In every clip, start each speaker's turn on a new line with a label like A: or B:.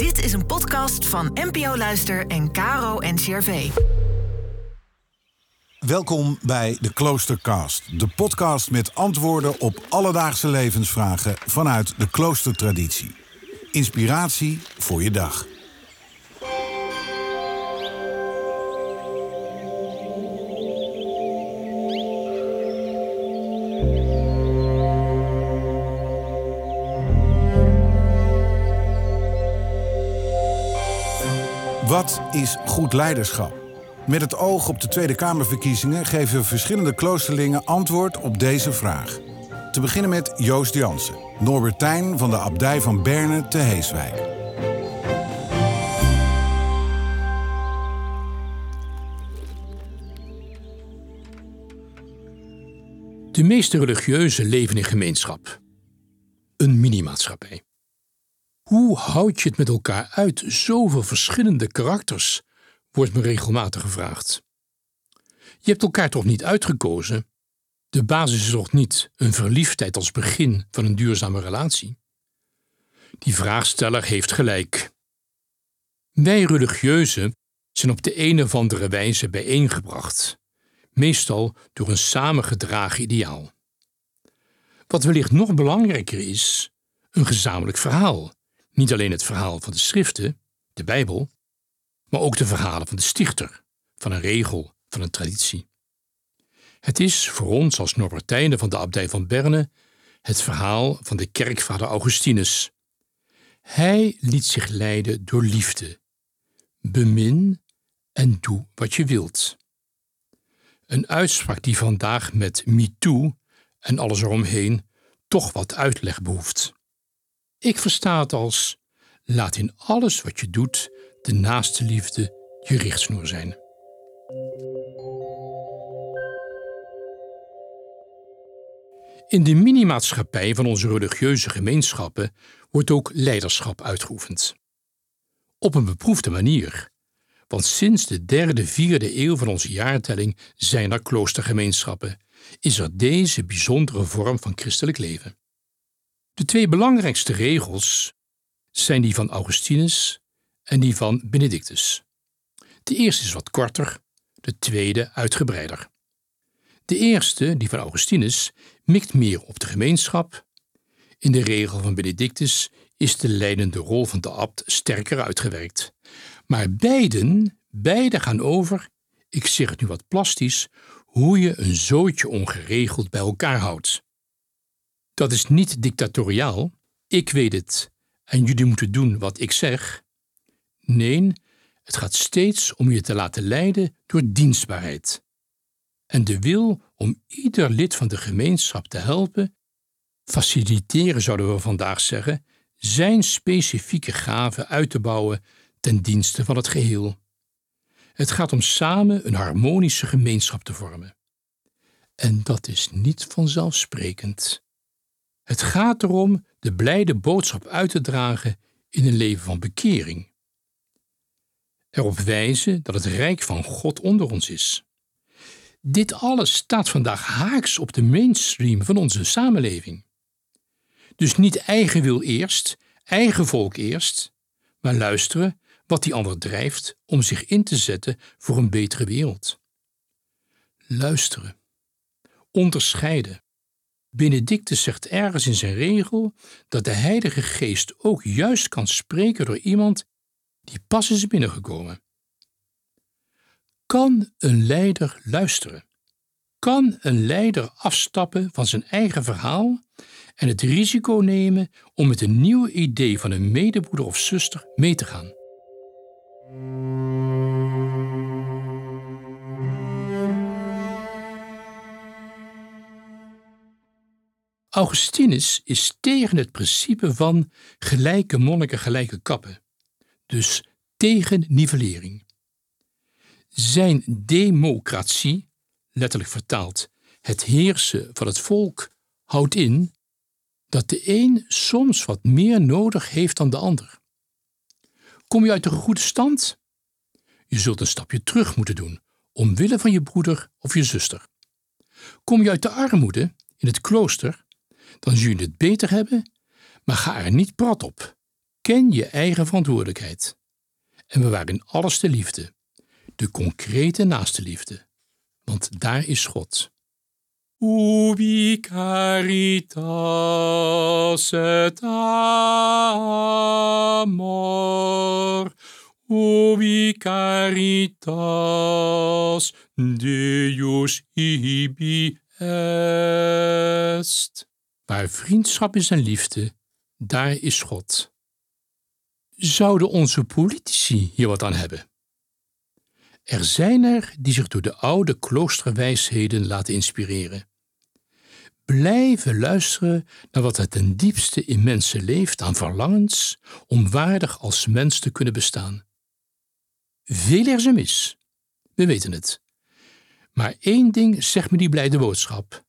A: Dit is een podcast van NPO Luister en Caro NCRV.
B: Welkom bij de Kloostercast, de podcast met antwoorden op alledaagse levensvragen vanuit de kloostertraditie. Inspiratie voor je dag. Wat is goed leiderschap? Met het oog op de Tweede Kamerverkiezingen geven verschillende kloosterlingen antwoord op deze vraag. Te beginnen met Joost Jansen, Norbertijn van de abdij van Berne te Heeswijk.
C: De meeste religieuzen leven in gemeenschap. Een minimaatschappij. Hoe houd je het met elkaar uit? Zoveel verschillende karakters, wordt me regelmatig gevraagd. Je hebt elkaar toch niet uitgekozen? De basis is toch niet een verliefdheid als begin van een duurzame relatie? Die vraagsteller heeft gelijk. Wij religieuzen zijn op de een of andere wijze bijeengebracht, meestal door een samengedragen ideaal. Wat wellicht nog belangrijker is, een gezamenlijk verhaal niet alleen het verhaal van de schriften, de Bijbel, maar ook de verhalen van de stichter, van een regel, van een traditie. Het is voor ons als Norbertijnen van de abdij van Berne het verhaal van de kerkvader Augustinus. Hij liet zich leiden door liefde. Bemin en doe wat je wilt. Een uitspraak die vandaag met MeToo en alles eromheen toch wat uitleg behoeft. Ik versta het als: laat in alles wat je doet de naaste liefde je richtsnoer zijn. In de minimaatschappij van onze religieuze gemeenschappen wordt ook leiderschap uitgeoefend. Op een beproefde manier, want sinds de derde, vierde eeuw van onze jaartelling zijn er kloostergemeenschappen, is er deze bijzondere vorm van christelijk leven. De twee belangrijkste regels zijn die van Augustinus en die van Benedictus. De eerste is wat korter, de tweede uitgebreider. De eerste, die van Augustinus, mikt meer op de gemeenschap. In de regel van Benedictus is de leidende rol van de abt sterker uitgewerkt. Maar beiden, beide gaan over, ik zeg het nu wat plastisch, hoe je een zootje ongeregeld bij elkaar houdt. Dat is niet dictatoriaal. Ik weet het en jullie moeten doen wat ik zeg. Nee, het gaat steeds om je te laten leiden door dienstbaarheid. En de wil om ieder lid van de gemeenschap te helpen, faciliteren zouden we vandaag zeggen, zijn specifieke gaven uit te bouwen ten dienste van het geheel. Het gaat om samen een harmonische gemeenschap te vormen. En dat is niet vanzelfsprekend. Het gaat erom de blijde boodschap uit te dragen in een leven van bekering. Erop wijzen dat het rijk van God onder ons is. Dit alles staat vandaag haaks op de mainstream van onze samenleving. Dus niet eigen wil eerst, eigen volk eerst, maar luisteren wat die ander drijft om zich in te zetten voor een betere wereld. Luisteren, onderscheiden, Benedictus zegt ergens in zijn regel dat de Heilige Geest ook juist kan spreken door iemand die pas is binnengekomen. Kan een leider luisteren? Kan een leider afstappen van zijn eigen verhaal en het risico nemen om met een nieuw idee van een medebroeder of zuster mee te gaan? Augustinus is tegen het principe van gelijke monniken gelijke kappen, dus tegen nivellering. Zijn democratie, letterlijk vertaald het heersen van het volk, houdt in dat de een soms wat meer nodig heeft dan de ander. Kom je uit een goede stand? Je zult een stapje terug moeten doen, omwille van je broeder of je zuster. Kom je uit de armoede in het klooster? Dan zul je het beter hebben, maar ga er niet prat op. Ken je eigen verantwoordelijkheid. En bewaar in alles de liefde, de concrete naaste liefde, want daar is God. Ubi caritas et amor, ubi caritas Deus ibi est. Waar vriendschap is en liefde, daar is God. Zouden onze politici hier wat aan hebben? Er zijn er die zich door de oude kloosterwijsheden laten inspireren. Blijven luisteren naar wat het ten diepste in mensen leeft aan verlangens om waardig als mens te kunnen bestaan. Veel er ze mis, we weten het. Maar één ding zegt me die blijde boodschap.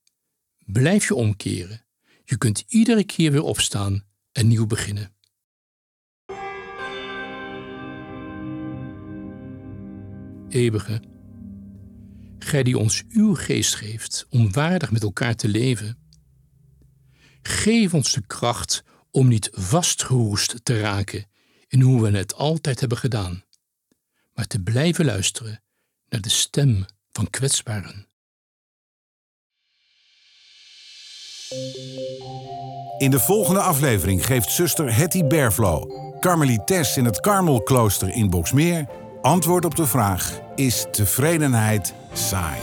C: Blijf je omkeren. Je kunt iedere keer weer opstaan en nieuw beginnen. Eeuwige, Gij die ons uw geest geeft om waardig met elkaar te leven, geef ons de kracht om niet vastgeroest te raken in hoe we het altijd hebben gedaan, maar te blijven luisteren naar de stem van kwetsbaren.
B: In de volgende aflevering geeft zuster Hetty Berflo, karmelites in het Karmelklooster in Boksmeer, antwoord op de vraag: is tevredenheid saai?